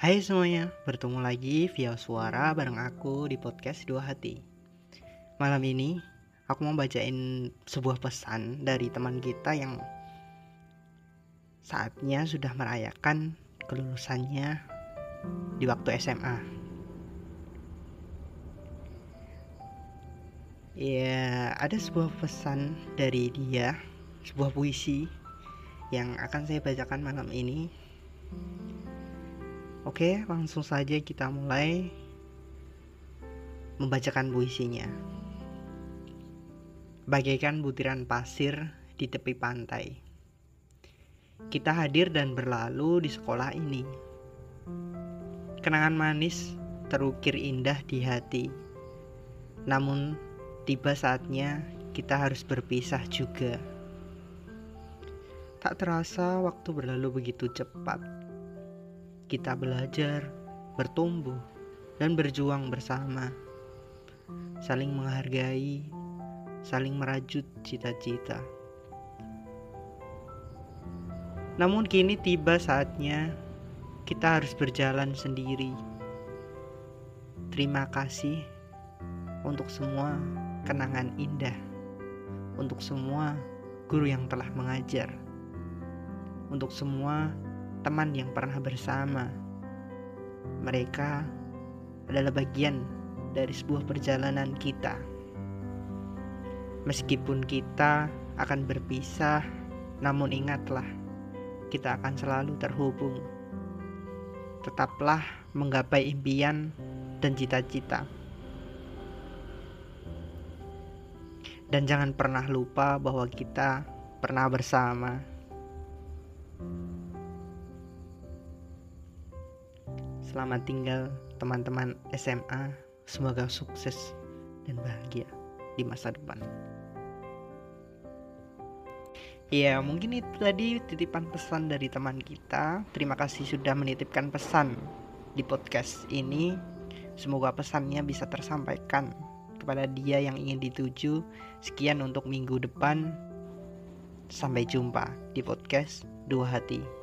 Hai semuanya, bertemu lagi via suara bareng aku di podcast Dua Hati. Malam ini aku mau bacain sebuah pesan dari teman kita yang saatnya sudah merayakan kelulusannya di waktu SMA. Ya, ada sebuah pesan dari dia, sebuah puisi yang akan saya bacakan malam ini Oke, langsung saja kita mulai membacakan puisinya. Bagaikan butiran pasir di tepi pantai. Kita hadir dan berlalu di sekolah ini. Kenangan manis terukir indah di hati. Namun tiba saatnya kita harus berpisah juga. Tak terasa waktu berlalu begitu cepat kita belajar, bertumbuh, dan berjuang bersama, saling menghargai, saling merajut cita-cita. Namun, kini tiba saatnya kita harus berjalan sendiri. Terima kasih untuk semua kenangan indah, untuk semua guru yang telah mengajar, untuk semua teman yang pernah bersama. Mereka adalah bagian dari sebuah perjalanan kita. Meskipun kita akan berpisah, namun ingatlah, kita akan selalu terhubung. Tetaplah menggapai impian dan cita-cita. Dan jangan pernah lupa bahwa kita pernah bersama. Selamat tinggal teman-teman SMA. Semoga sukses dan bahagia di masa depan. Ya, mungkin itu tadi titipan pesan dari teman kita. Terima kasih sudah menitipkan pesan di podcast ini. Semoga pesannya bisa tersampaikan kepada dia yang ingin dituju. Sekian untuk minggu depan. Sampai jumpa di podcast Dua Hati.